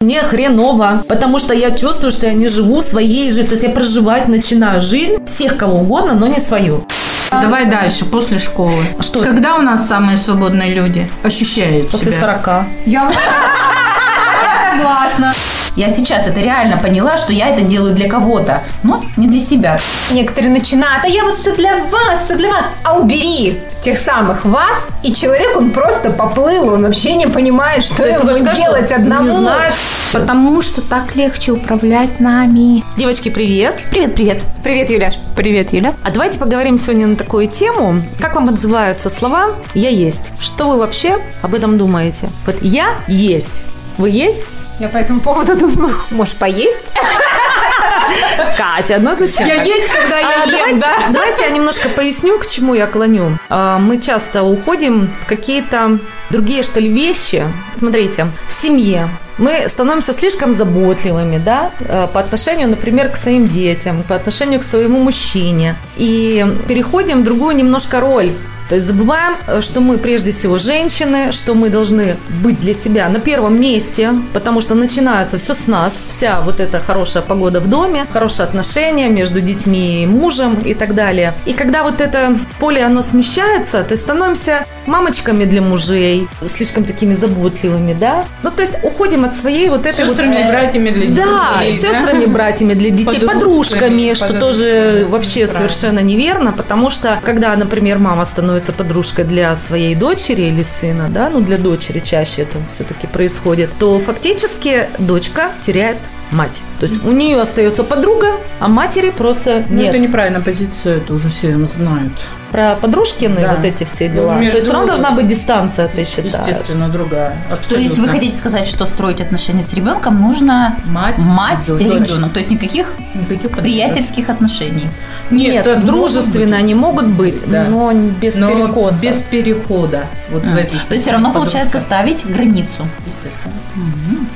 Мне хреново, потому что я чувствую, что я не живу своей жизнью. То есть я проживать начинаю жизнь всех кого угодно, но не свою. Давай дальше, после школы. А Что это? Когда у нас самые свободные люди ощущают После себя? 40. Я вот- Я согласна. Я сейчас это реально поняла, что я это делаю для кого-то, но не для себя. Некоторые начинают, а я вот все для вас, все для вас. А убери тех самых вас, и человек, он просто поплыл, он вообще не понимает, что ему сказать, делать что одному. Не знаю. Потому что так легче управлять нами. Девочки, привет. Привет, привет. Привет, Юля. Привет, Юля. А давайте поговорим сегодня на такую тему. Как вам отзываются слова «я есть»? Что вы вообще об этом думаете? Вот «я есть». Вы есть? Я по этому поводу думаю, может, поесть? Катя, ну зачем? Я есть, когда я А, ем, давайте, да? давайте я немножко поясню, к чему я клоню. А, Мы часто уходим в какие-то другие, что ли, вещи. Смотрите, в семье мы становимся слишком заботливыми, да, э, по отношению, например, к своим детям, по отношению к своему мужчине. И переходим в другую немножко роль. То есть забываем, э, что мы прежде всего женщины, что мы должны быть для себя на первом месте, потому что начинается все с нас, вся вот эта хорошая погода в доме, хорошие отношения между детьми и мужем и так далее. И когда вот это поле, оно смещается, то есть становимся мамочками для мужей, слишком такими заботливыми, да? Ну, то есть уходим от своей вот этой вот... Сестрами, братьями для детей. Да, и сестрами, братьями для детей, Подружками, подружками, что подружками, тоже вообще правильно. совершенно неверно, потому что когда, например, мама становится подружкой для своей дочери или сына, да, ну для дочери чаще это все-таки происходит, то фактически дочка теряет мать. То есть у нее остается подруга, а матери просто Ну, нет. это неправильная позиция, это уже все знают. Про подружкины Да. вот эти все дела. Ну, то есть между- все равно должна быть дистанция, ты считаешь? Естественно, другая. То Абсолютно. есть вы хотите сказать, что строить отношения с ребенком нужно Мать, мать и ребенок? То есть никаких Никаких приятельских отношений. Нет, это дружественно может они могут быть, Да. но без но перекоса. без перехода. Вот в М. этой То есть все равно подружка. получается ставить границу. Естественно.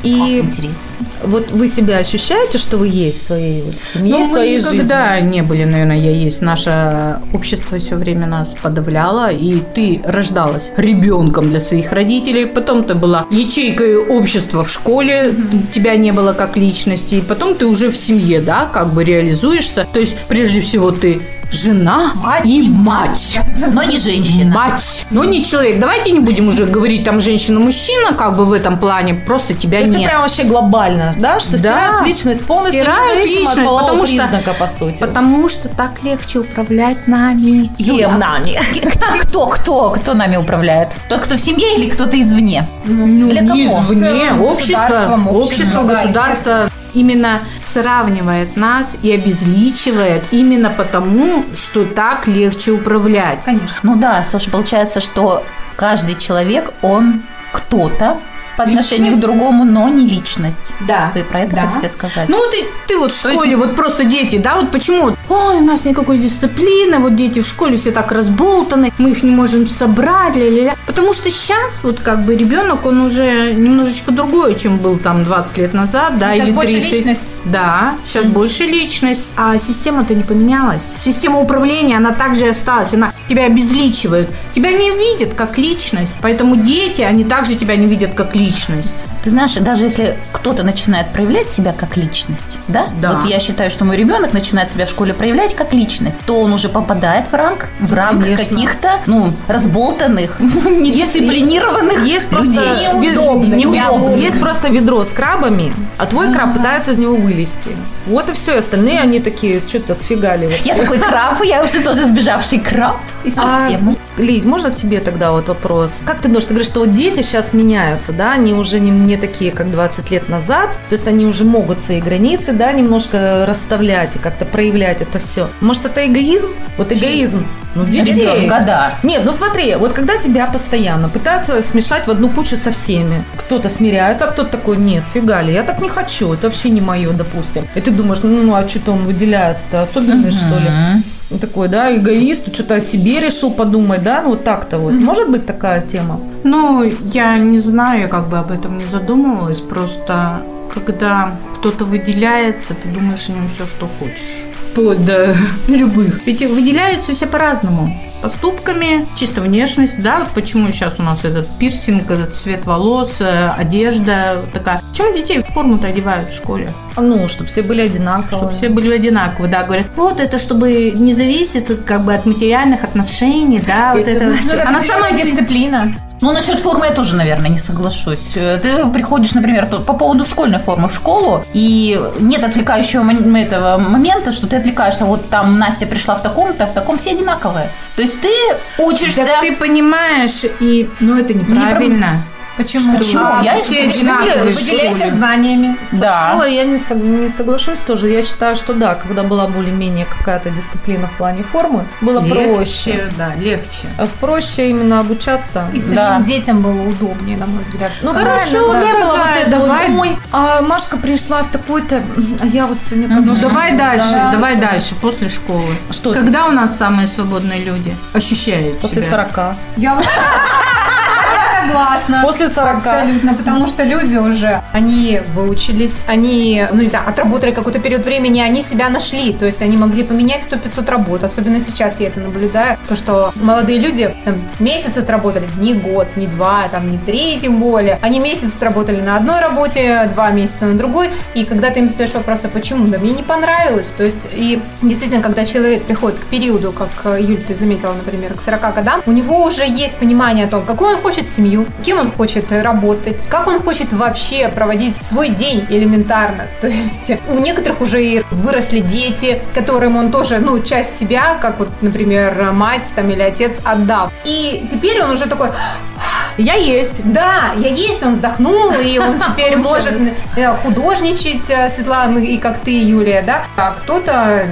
И Как интересно. вот вы себя ощущаете, что вы есть в своей вот семье, Ну, в своей мы жизни? никогда не были, наверное, я есть. Наше общество все время нас подавляло, и ты рождалась ребенком для своих родителей, потом ты была ячейкой общества в школе, тебя не было как личности, и потом ты уже в семье, да, как бы реализуешься. То есть, прежде всего, ты жена и мать. Но не женщина. Мать, но не человек. Давайте не будем уже говорить там женщина-мужчина, как бы в этом плане, просто тебя То есть нет. прям вообще глобально, да? Что Да. стирает личность полностью, независимо личность, от потому что- признака, по сути. Потому что так легче управлять нами. Кем нами? Кто, кто, кто, нами управляет? Тот, кто в семье или кто-то извне? Ну, Для не кого? извне, общество, общество, государство именно сравнивает нас и обезличивает именно потому, что так легче управлять. Конечно. Ну да, слушай, получается, что каждый человек, он кто-то по отношению к другому, но не личность. Да. Вы про это Да. хотите сказать? Ну, ты, ты вот в То есть- школе, вот просто дети, да, вот почему? Ой, у нас никакой дисциплины, вот дети в школе все так разболтаны, мы их не можем собрать, ля-ля-ля. Потому что сейчас вот как бы ребенок, он уже немножечко другой, чем был там 20 лет назад, да, Сейчас или больше 30. личность. Да, сейчас больше личность. А система-то не поменялась. Система управления, она также осталась. Она тебя обезличивает. Тебя не видят как личность. Поэтому дети, они также тебя не видят как личность. Ты знаешь, даже если кто-то начинает проявлять себя как личность, да? Да. Вот я считаю, что мой ребенок начинает себя в школе проявлять как личность, то он уже попадает в ранг, в ранг Конечно. каких-то, ну, разболтанных, недисциплинированных Есть просто людей. Неудобных. неудобных. Есть просто ведро с крабами, а твой краб пытается из него вылезти. Вот и все. Остальные они такие что-то сфигали. Я такой краб, я уже тоже сбежавший краб из А, системы. Лидь, можно к тебе тогда вот вопрос? Как ты думаешь, ты говоришь, что вот дети сейчас меняются, да, они уже не, не такие, как 20 лет назад, то есть они уже могут свои границы, да, немножко расставлять и как-то проявлять это все. Может, это эгоизм? Вот эгоизм. Ну, детей. Ребенка, да. Нет, ну смотри, вот когда тебя постоянно пытаются смешать в одну кучу со всеми, кто-то смиряется, а кто-то такой, не, сфигали, я так не хочу, это вообще не мое, допустим. И ты думаешь, ну, ну а что-то он выделяется-то, особенный, что ли? Ну, Такой, да, эгоист, что-то о себе решил подумать, да, ну вот так-то вот. Может быть такая тема? Ну, я не знаю, я как бы об этом не задумывалась. Просто когда кто-то выделяется, ты думаешь о нем все, что хочешь. Вплоть до любых. Ведь выделяются все по-разному поступками, чисто внешность, да, вот почему сейчас у нас этот пирсинг, этот цвет волос, э, одежда такая. Почему детей в форму-то одевают в школе? Ну, чтобы все были одинаковые. Чтобы все были одинаковые, да, говорят, вот это чтобы не зависит как бы от материальных отношений, да, вот это. знаешь, Ну, а на самом деле дисциплина. Ну, насчет формы я тоже, наверное, не соглашусь. Э, Ты приходишь, например, по поводу школьной формы в школу, и нет отвлекающего этого момента, что ты отвлекаешься, вот там Настя пришла в таком-то, в таком все одинаковые. То есть ты учишься... Так ты понимаешь, и, ну, это неправильно. Почему? Почему? А, Я все одинаковые знаниями. Со Да. школой я не, сог- не соглашусь тоже. Я считаю, что да, когда была более-менее какая-то дисциплина в плане формы, было проще. Легче, да, легче. А Проще именно обучаться. И самим Да. детям было удобнее, на мой взгляд. Ну хорошо, да. не было вот это вот, давай. ой, а Машка пришла в такой-то, а я вот сегодня Ну, как-то- давай дальше, Да. давай дальше, после школы. Что это? Когда у нас самые свободные люди ощущают После себя? 40. Я вот я согласна. После 40. Абсолютно, потому что люди уже, они выучились, они, ну не знаю, отработали какой-то период времени, они себя нашли, то есть они могли поменять 100-500 работ, особенно сейчас я это наблюдаю, то, что молодые люди там, месяц отработали, не год, не два, там, не три тем более, они месяц отработали на одной работе, два месяца на другой, и когда ты им задаешь вопрос, а почему, да мне не понравилось, то есть и действительно, когда человек приходит к периоду, как э, Юль, ты заметила, например, к 40 годам, у него уже есть понимание о том, какую он хочет семью, кем он хочет работать, как он хочет вообще проводить свой день элементарно. То есть у некоторых уже и выросли дети, которым он тоже, ну, часть себя, как вот, например, мать там или отец отдал. И теперь он уже такой, Я есть. да, я есть, он вздохнул, и он теперь может э, художничать, э, Светлана, и как ты, Юлия, да, а кто-то,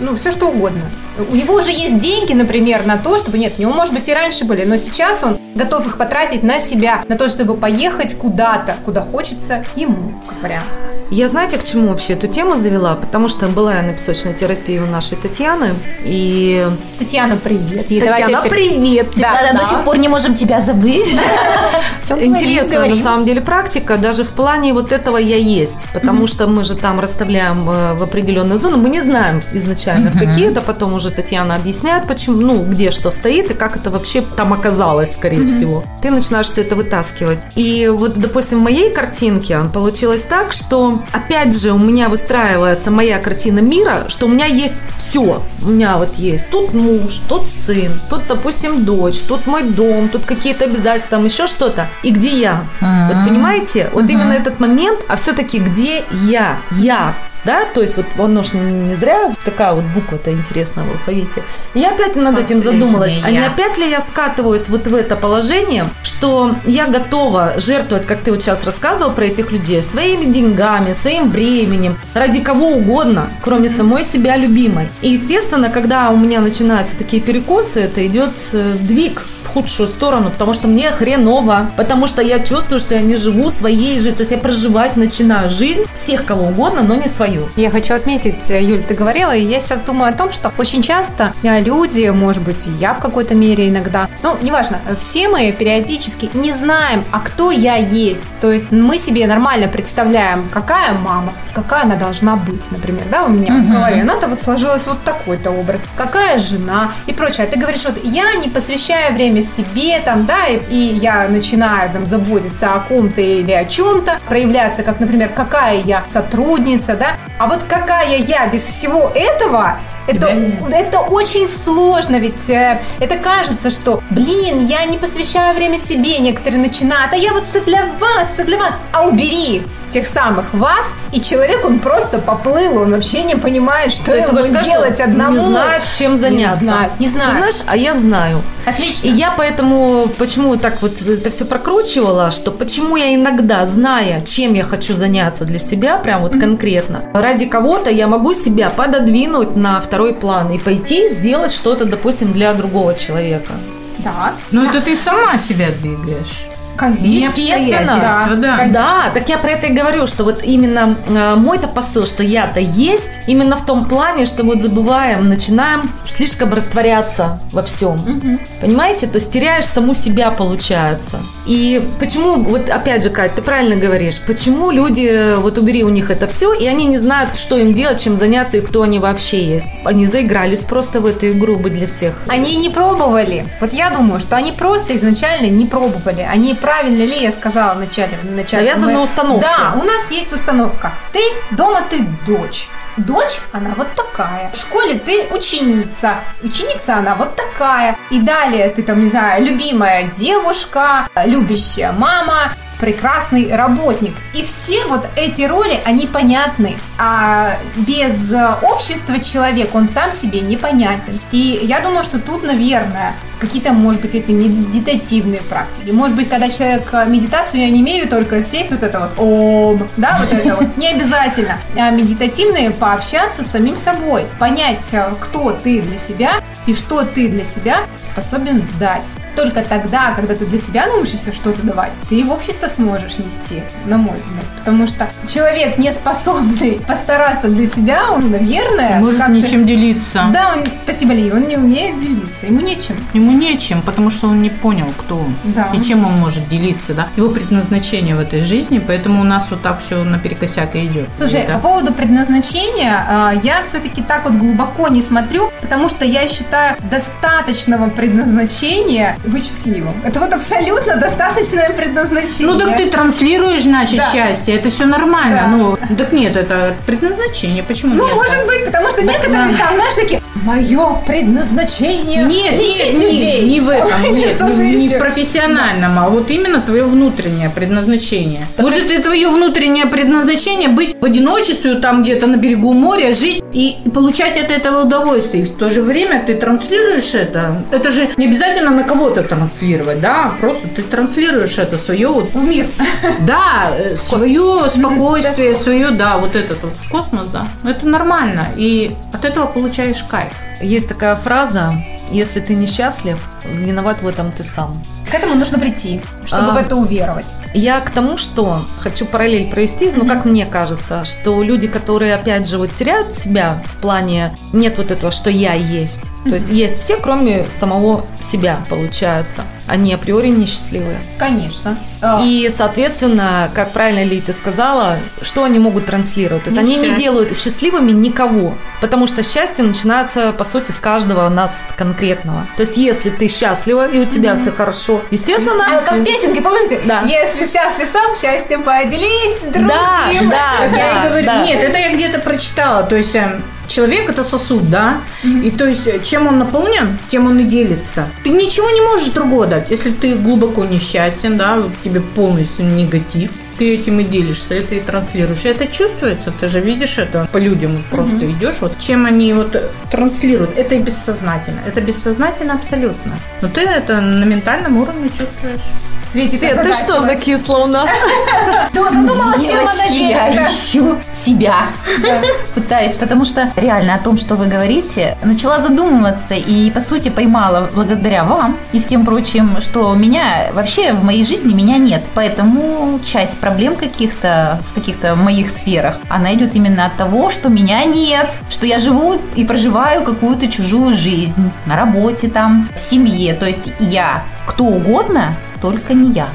ну, все что угодно. У него уже есть деньги, например, на то, чтобы, нет, у него, может быть, и раньше были, но сейчас он готов их потратить на себя, на то, чтобы поехать куда-то, куда хочется ему, как вариант. Я знаете, к чему вообще эту тему завела? Потому что была я на песочной терапии у нашей Татьяны. И Татьяна, привет. И Татьяна, давайте привет! Да, Да, да, до сих пор не можем тебя забыть. Интересная на самом деле практика, даже в плане вот этого я есть, потому что мы же там расставляем э, в определенные зоны, мы не знаем изначально в какие, это потом уже Татьяна объясняет, почему, ну, где что стоит и как это вообще там оказалось, скорее всего. Ты начинаешь все это вытаскивать. И вот, допустим, в моей картинке получилось так, что опять же у меня выстраивается моя картина мира, что у меня есть все. У меня вот есть тут муж, тут сын, тут, допустим, дочь, тут мой дом, тут какие-то обязательства, там еще что-то. И где я? Мгм. Вот понимаете? Вот Мгм. именно этот момент, а все-таки где я? Я. Да, то есть вот оно ж не зря такая вот буква-то интересная в алфавите. И я опять над этим задумалась. А не опять ли я скатываюсь вот в это положение, что я готова жертвовать, как ты вот сейчас рассказывал про этих людей, своими деньгами, своим временем, ради кого угодно, кроме самой себя любимой. И, естественно, когда у меня начинаются такие перекосы, это идет э, сдвиг худшую сторону, потому что мне хреново, потому что я чувствую, что я не живу своей жизнью, то есть я проживать начинаю жизнь всех кого угодно, но не свою. Я хочу отметить, э, Юль, ты говорила, и я сейчас думаю о том, что очень часто э, люди, может быть, и я в какой-то мере иногда, ну, неважно, все мы периодически не знаем, а кто я есть. То есть мы себе нормально представляем, какая мама, какая она должна быть, например, да, у меня в Мгм. голове. Она-то вот сложилась вот такой-то образ. Какая жена и прочее. А ты говоришь, вот я не посвящаю время себе, там, да, и, и я начинаю там заботиться о ком-то или о чем-то, проявляться, как, например, какая я сотрудница, да, а вот какая я без всего этого, это, это очень сложно, ведь э, это кажется, что, блин, я не посвящаю время себе, некоторые начинают, а я вот все для вас, все для вас, а убери тех самых вас, и человек, он просто поплыл, он вообще не понимает, что ты ему делать одному. Не знает, чем заняться. Не знает, не Ты знает. знаешь, а я знаю. Отлично. И я поэтому, почему так вот это все прокручивала, что почему я иногда, зная, чем я хочу заняться для себя, прям вот конкретно, ради кого-то я могу себя пододвинуть на второй план и пойти сделать что-то, допустим, для другого человека. Да. Ну, это ты сама себя двигаешь. Естественно. да. конечно. Да, так я про это и говорю, что вот именно э, мой-то посыл, что я-то есть, именно в том плане, что вот забываем, начинаем слишком растворяться во всем. Понимаете? То есть теряешь саму себя, получается. И почему, вот опять же, Кать, ты правильно говоришь, почему люди, вот убери у них это все, и они не знают, что им делать, чем заняться и кто они вообще есть. Они заигрались просто в эту игру быть для всех. Они не пробовали. Вот я думаю, что они просто изначально не пробовали. Они правильно ли я сказала в начале? В начале Навязана Мы- установка. Да, у нас есть установка. Ты дома ты дочь. Дочь, она вот такая. В школе ты ученица. Ученица, она вот такая. И далее ты там, не знаю, любимая девушка, любящая мама, прекрасный работник. И все вот эти роли, они понятны. А без общества человек, он сам себе непонятен. И я думаю, что тут, наверное, какие-то, может быть, эти медитативные практики. Может быть, когда человек э, медитацию, я не имею только сесть вот это вот ом, да, вот это вот, не обязательно. А медитативные пообщаться с самим собой, понять, э, кто ты для себя и что ты для себя способен дать. Только тогда, когда ты для себя научишься что-то давать, ты и в общество сможешь нести, на мой взгляд. Потому что человек, не способный постараться для себя, он, наверное, Может ничем делиться. Да, он, спасибо, Ли, он не умеет делиться, ему нечем. Ему нечем, потому что он не понял, кто он. Да. И чем он может делиться, да? Его предназначение в этой жизни, поэтому у нас вот так все наперекосяк и идет. Слушай, Да. по поводу предназначения, а, я все-таки так вот глубоко не смотрю, потому что я считаю достаточного предназначения быть счастливым. Это вот абсолютно достаточное предназначение. Ну так ты транслируешь, значит, Да. счастье. Это все нормально. Да. Ну, так нет, это предназначение. Почему Ну, нет? может быть, потому что Так некоторые на- там, знаешь, такие, мое предназначение нет, нет, людей. Не в этом, нет, не, не в профессиональном, а вот именно твое внутреннее предназначение. Может, и твое внутреннее предназначение быть в одиночестве, там где-то на берегу моря, жить и получать от этого удовольствие. И в то же время ты транслируешь это. Это же не обязательно на кого-то транслировать, да, просто ты транслируешь это свое вот В мир. да, э, свое спокойствие, свое, да, вот этот вот в космос, да. Это нормально. И от этого получаешь кайф. Есть такая фраза, если ты несчастлив, виноват в этом ты сам. К этому нужно прийти, чтобы А. в это уверовать. Я к тому, что хочу параллель провести, ну, как мне кажется, что люди, которые, опять же, вот теряют себя в плане нет вот этого, что я есть. То есть есть все, кроме самого себя, получается. Они априори несчастливые. Конечно. А, И, соответственно, как правильно Ли ты сказала, что они могут транслировать? То есть они не Несчастье. делают счастливыми никого, потому что счастье начинается, по сути, с каждого нас конкретного. То есть если ты счастлива и у тебя все хорошо, естественно... А, как в песенке, помните? Да. Если счастлив сам, счастьем поделись другим. Да, да, я да, говорю, да. нет, это я где-то прочитала. То есть э, человек это сосуд, да? И то есть э, чем он наполнен, тем он и делится. Ты ничего не можешь другого дать. Если ты глубоко несчастен, да, вот тебе полностью негатив, ты этим и делишься, это и транслируешь. И это чувствуется, ты же видишь это по людям, вот просто идешь, вот чем они вот э, транслируют. Это и бессознательно. Это бессознательно абсолютно. Но ты это на ментальном уровне чувствуешь. Светик, Свет, ты что закисла у нас? Задумалась, чем она Девочки, я ищу себя. Пытаюсь, потому что реально о том, что вы говорите, начала задумываться и, по сути, поймала благодаря вам и всем прочим, что меня вообще в моей жизни меня нет. Поэтому часть проблем каких-то в каких-то моих сферах, она идет именно от того, что меня нет, что я живу и проживаю какую-то чужую жизнь на работе там, в семье. То есть я кто угодно, только не я.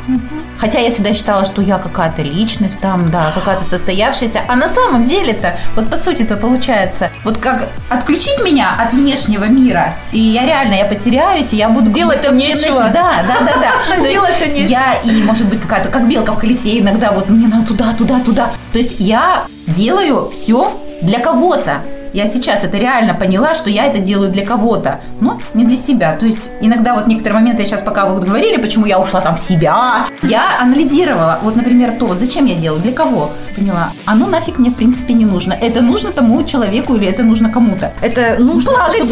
Хотя я всегда считала, что я какая-то личность там, да, какая-то состоявшаяся. А на самом деле-то, вот по сути-то получается, вот как отключить меня от внешнего мира, и я реально, я потеряюсь, и я буду Делать-то нечего. Да, да, да, да. Делать-то нечего. Я и, может быть, какая-то, как белка в колесе, иногда вот мне надо туда, туда, туда. То есть я делаю все для кого-то. Я сейчас это реально поняла, что я это делаю для кого-то, но не для себя. То есть иногда вот некоторые моменты, сейчас пока вы говорили, почему я ушла там в себя, я анализировала. Вот, например, то, вот зачем я делаю, для кого? Поняла. Оно нафиг мне, в принципе, не нужно. Это нужно тому человеку или это нужно кому-то. Это нужно, Благо чтобы,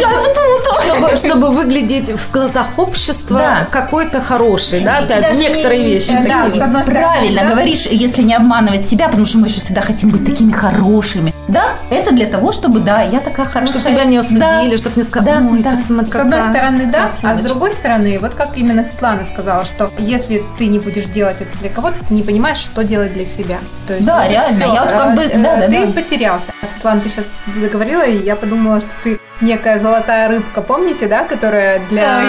чтобы, чтобы выглядеть в глазах общества Да. какой-то хороший, да, И даже не- некоторые вещи. э, да, такие. с одной стороны, Правильно да? говоришь, если не обманывать себя, потому что мы еще всегда хотим быть такими хорошими. Да, это для того, чтобы, да, я такая хорошая. Чтобы тебя не осудили, Да. чтобы не сказали, Да, ой, да. посмотри, С одной какая». стороны, да, а с другой стороны, вот как именно Светлана сказала, что если ты не будешь делать это для кого-то, ты не понимаешь, что делать для себя. То есть Да, реально, всё, я вот как бы- э, да, да, ты да. потерялся. Светлана, ты сейчас заговорила, и я подумала, что ты некая золотая рыбка, помните, да, которая для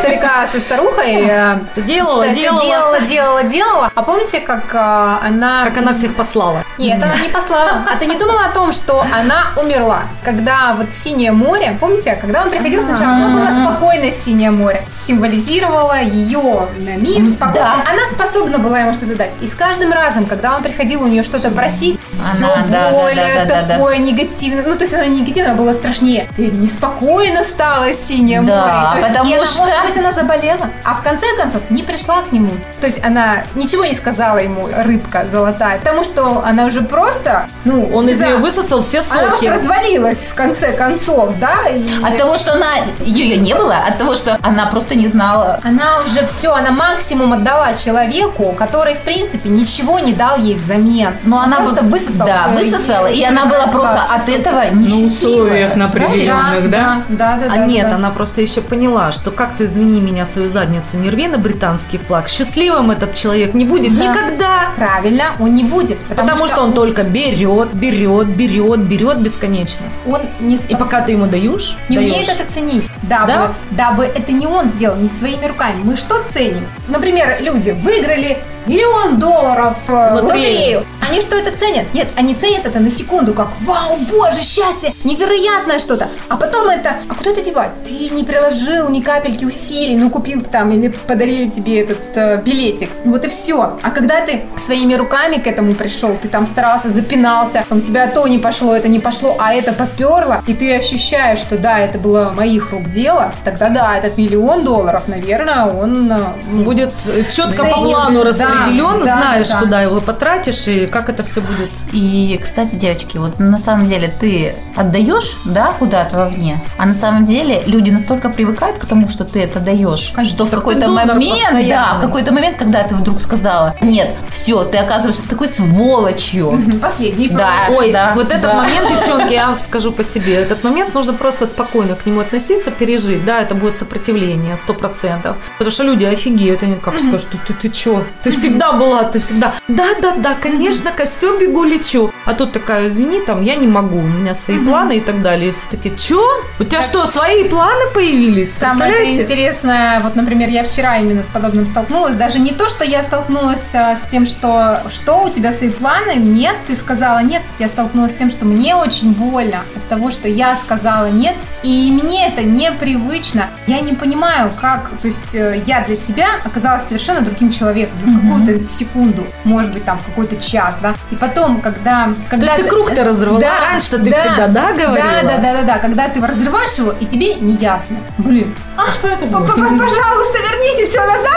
старика со старухой э, делала, делала. делала, делала, делала. А помните, как э, она... Как она всех послала. Нет, она не послала. А ты не думала о том, что она умерла? Когда вот синее море, помните, когда он приходил сначала, оно было спокойное синее море, символизировало ее мир, спокойно. Она способна была ему что-то дать. И с каждым разом, когда он приходил у нее что-то просить, все более такое негативное. Ну, то есть оно не негативное, было страшнее. И неспокойно стало синее Да, море. То есть, потому и она, что- может быть, она заболела. А в конце концов не пришла к нему. То есть она ничего не сказала ему, рыбка золотая, потому что она уже просто, ну, Он из знаю, нее высосал все Она соки. уже развалилась в конце концов, да? и- От того, что она ее не было, от того, что она просто не знала. Она уже все, она максимум отдала человеку, который, в принципе, ничего не дал ей взамен. Но она просто бы- высосала. Да, э, высосала, и э, она была просто да, от этого На несчастливая. условиях, на Определенных, да? да, да, да. А да, нет, да. она просто еще поняла, что как ты, извини меня, свою задницу не рви на британский флаг, счастливым этот человек не будет Да. никогда. Правильно, он не будет. Потому, Потому что он только берет, берет, берет, берет бесконечно. он не И спос- пока ты ему даешь, не даешь. умеет это ценить. Дабы, Да? дабы это не он сделал, не своими руками. Мы что ценим? Например, люди выиграли миллион долларов э, в Лотерею. лотерею. Они что это ценят? Нет, они ценят это на секунду, как вау, боже, счастье, невероятное что-то. А потом это, а куда это девать? Ты не приложил ни капельки усилий, ну купил там или подарили тебе этот э, билетик. Вот и все. А когда ты своими руками к этому пришел, ты там старался, запинался, у тебя то не пошло, это не пошло, а это поперло, и ты ощущаешь, что да, это было моих рук дело, тогда да, этот миллион долларов, наверное, он э, Будет четко по плану распределен, да, знаешь, да. куда его потратишь и как это все будет. И, кстати, девочки, вот на самом деле ты отдаешь, да, куда-то вовне, а на самом деле люди настолько привыкают к тому, что ты это даешь, что в какой-то момент, да, в какой-то момент, когда ты вдруг сказала, нет, все, ты оказываешься такой сволочью. последний. Да, Ой, да, вот этот да. момент, девчонки, я вам скажу по себе. Этот момент нужно просто спокойно к нему относиться, пережить. Да, это будет сопротивление, сто процентов. Потому что люди офигеют, они как скажут, ты, ты, ты чё? Ты всегда была, ты всегда. Да, да, да, конечно, все бегу, лечу. А тут такая, извини, там, я не могу, у меня свои планы и так далее. И все таки чё? У тебя что, свои планы появились? Самое интересное, вот, например, я вчера именно с подобным столкнулась. Даже не то, что я столкнулась а, с тем, что что у тебя свои планы, нет, ты сказала нет. Я столкнулась с тем, что мне очень больно от того, что я сказала нет, и мне это непривычно. Я не понимаю, как, то есть э, я для себя оказалась совершенно другим человеком ну, в какую-то секунду, может быть, там в какой-то час, да. И потом, когда, То когда есть ты круг-то разорвала Да, раньше, ты да, всегда, да, говорила? Да, да, да, да, да. Когда ты разрываешь его, и тебе не ясно. Блин, а что это было? Пожалуйста, верните все назад,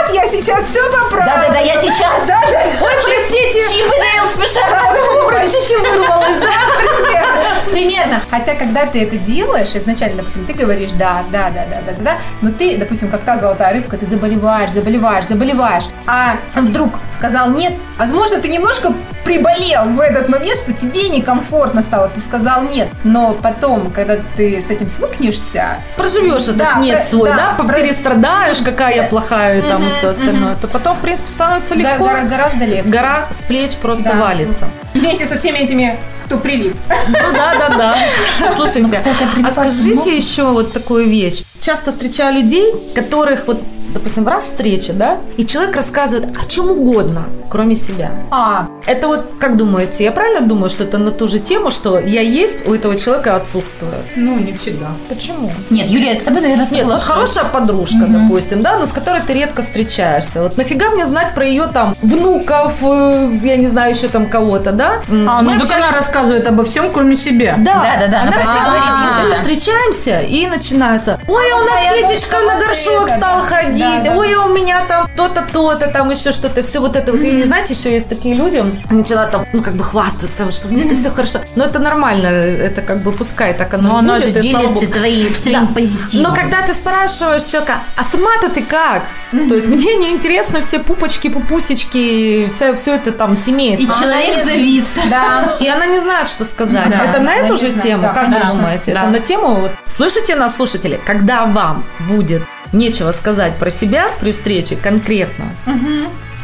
Примерно. Хотя, когда ты это делаешь, изначально, допустим, ты говоришь да, да, да, да, да, да, да, но ты, допустим, как та золотая рыбка, ты заболеваешь, заболеваешь, заболеваешь, а вдруг сказал нет, возможно, ты немножко приболел в этот момент, что тебе некомфортно стало, ты сказал нет, но потом, когда ты с этим свыкнешься, проживешь этот Да, нет про- свой, да, да, про- перестрадаешь, какая я плохая и там и все остальное, то потом, в принципе, становится легко. гора- гораздо легче. Гора с плеч просто Да. валится. Вместе со всеми этими, кто прилип. Ну да, да, да. Слушайте, а скажите еще вот такую вещь. Часто встречаю людей, которых вот, допустим, раз встреча, да, и человек рассказывает о чем угодно, кроме себя. А, Это вот, как думаете, я правильно думаю, что это на ту же тему, что я есть, у этого человека отсутствует? Ну, не всегда. Почему? Нет, Юлия, я с тобой, наверное, Нет, вот соглашусь. хорошая подружка, допустим, да, но с которой ты редко встречаешься. Вот нафига мне знать про ее там внуков, э, я не знаю, еще там кого-то, да? А, мы ну так общаемся- она рассказывает обо всем, кроме себя. Да, Да-да-да, она про себя а, говорит, мы встречаемся и начинается. Ой, а у нас Песечка на горшок это, стал да. ходить. Ой, а у меня там то-то, то-то, там еще что-то. Все вот это вот. И знаете, еще есть такие люди, начала там, ну, как бы хвастаться, что мне это все хорошо. Но это нормально, это как бы пускай так оно Но она же делится твоим своим позитивом. Но когда ты спрашиваешь человека, а сама-то ты как? То есть мне не интересно все пупочки, пупусечки, все, все это там семейство. И человек завис. Да. И она не знает, что сказать. Да, это на она эту же тему, Да, как вы конечно. думаете? Да. Это на тему, вот, слышите нас, слушатели, когда вам будет нечего сказать про себя при встрече конкретно,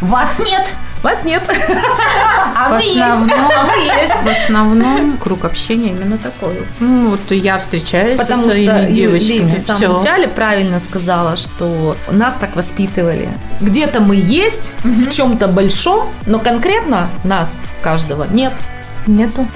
Вас нет. Вас нет. А В вы есть. основном, в основном круг общения именно такой. Ну, вот я встречаюсь Потому со что, своими Юль, девочками. ты в самом начале правильно сказала, что нас так воспитывали. Где-то мы есть, в чем-то большом, но конкретно нас, каждого, нет. Нету.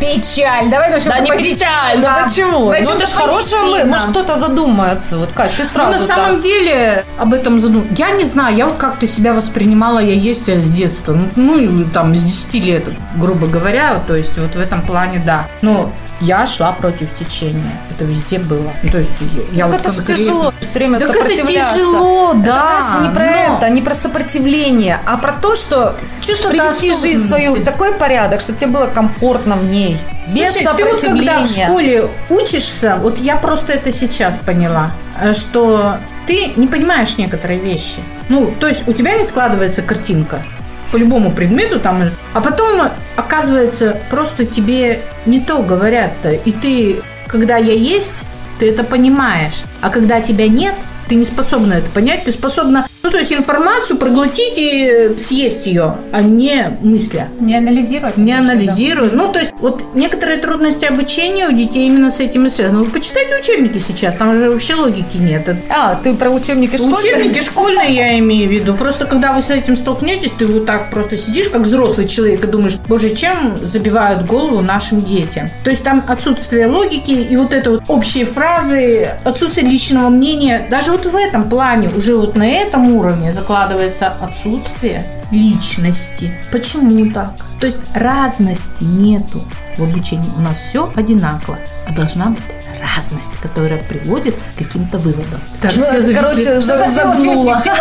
Печаль. Давай начнем Да не позитива. печально, Да. почему? Начнем Ну, это с ж хорошая мы. Может, кто-то задумается. Вот, Кать, ты Ну, сразу на так. самом деле об этом задум. Я не знаю, я вот как-то себя воспринимала, я есть с детства. Ну, Ну, там, с 10 лет, грубо говоря. То есть, вот в этом плане, да. Но я шла против течения. Это везде было. Ну, то есть, я, Ну, вот это же тяжело все время Так это сопротивляться. тяжело, Это, да. понимаешь, не про но- это, не про сопротивление, а про то, что Чувство привести жизнь свою в такой порядок, чтобы тебе было комфортно в ней. Без Слушай, ты вот когда в школе учишься, вот я просто это сейчас поняла, э, что ты не понимаешь некоторые вещи. Ну, то есть у тебя не складывается картинка по любому предмету там, а потом оказывается просто тебе не то говорят-то, и ты, когда я есть, ты это понимаешь, а когда тебя нет, ты не способна это понять, ты способна, ну, то есть информацию проглотить и съесть ее, а не мысля Не анализировать. не конечно, да. Ну, то есть, вот некоторые трудности обучения у детей именно с этим и связаны. Вы почитайте учебники сейчас, там же вообще логики нет. А, ты про учебники школьные? Учебники школьные я имею в виду. Просто когда вы с этим столкнетесь, ты вот так просто сидишь, как взрослый человек, и думаешь, боже, чем забивают голову нашим детям? То есть там отсутствие логики и вот это вот общие фразы, отсутствие личного мнения. Даже вот в этом плане, уже вот на этом уровне закладывается отсутствие личности. Почему так? То есть разности нету в обучении. У нас все одинаково, а должна быть разность, которая приводит к каким-то выводам. Даже Ну, все короче, за- загнула.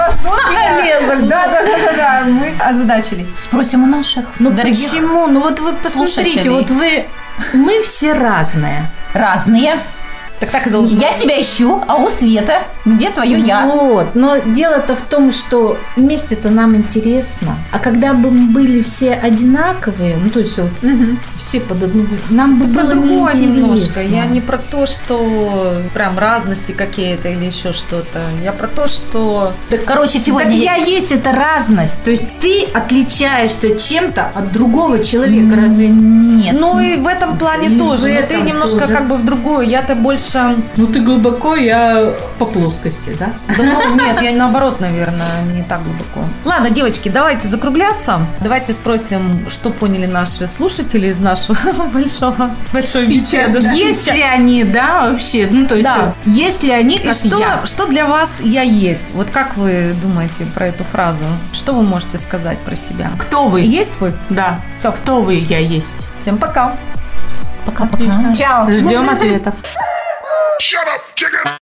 Да, да, да, да, да, мы озадачились. Спросим у наших Ну почему? Ну вот вы посмотрите, вот вы, мы все разные. разные. Так так и должно Я себя ищу, а у Света где твое я? Вот, но дело-то в том, что вместе-то нам интересно. А когда бы мы были все одинаковые, ну то есть вот все под одну, нам бы Про было другое немножко. Я не про то, что прям разности какие-то или еще что-то. Я про то, что Так, короче, Так сегодня я есть эта разность. То есть ты отличаешься чем-то от другого человека. Разве Нет. Ну и в этом плане И тоже. в Но ты немножко тоже. как бы в другую. Я-то больше... Ну ты глубоко, я по плоскости, да? Да, ну, нет, я наоборот, наверное, не так глубоко. Ладно, девочки, давайте закругляться. Давайте спросим, что поняли наши слушатели из нашего большого, большой беседы. Есть ли они, да, вообще? Ну, то есть, Да. вот, есть ли они, И как что, я? что для вас я есть? Вот как вы думаете про эту фразу? Что вы можете сказать про себя? Кто вы? Есть вы? Да. Всё. Кто вы, я есть? Всем пока. Пока-пока. Чао. Ждем ответов. Shut up, chicken!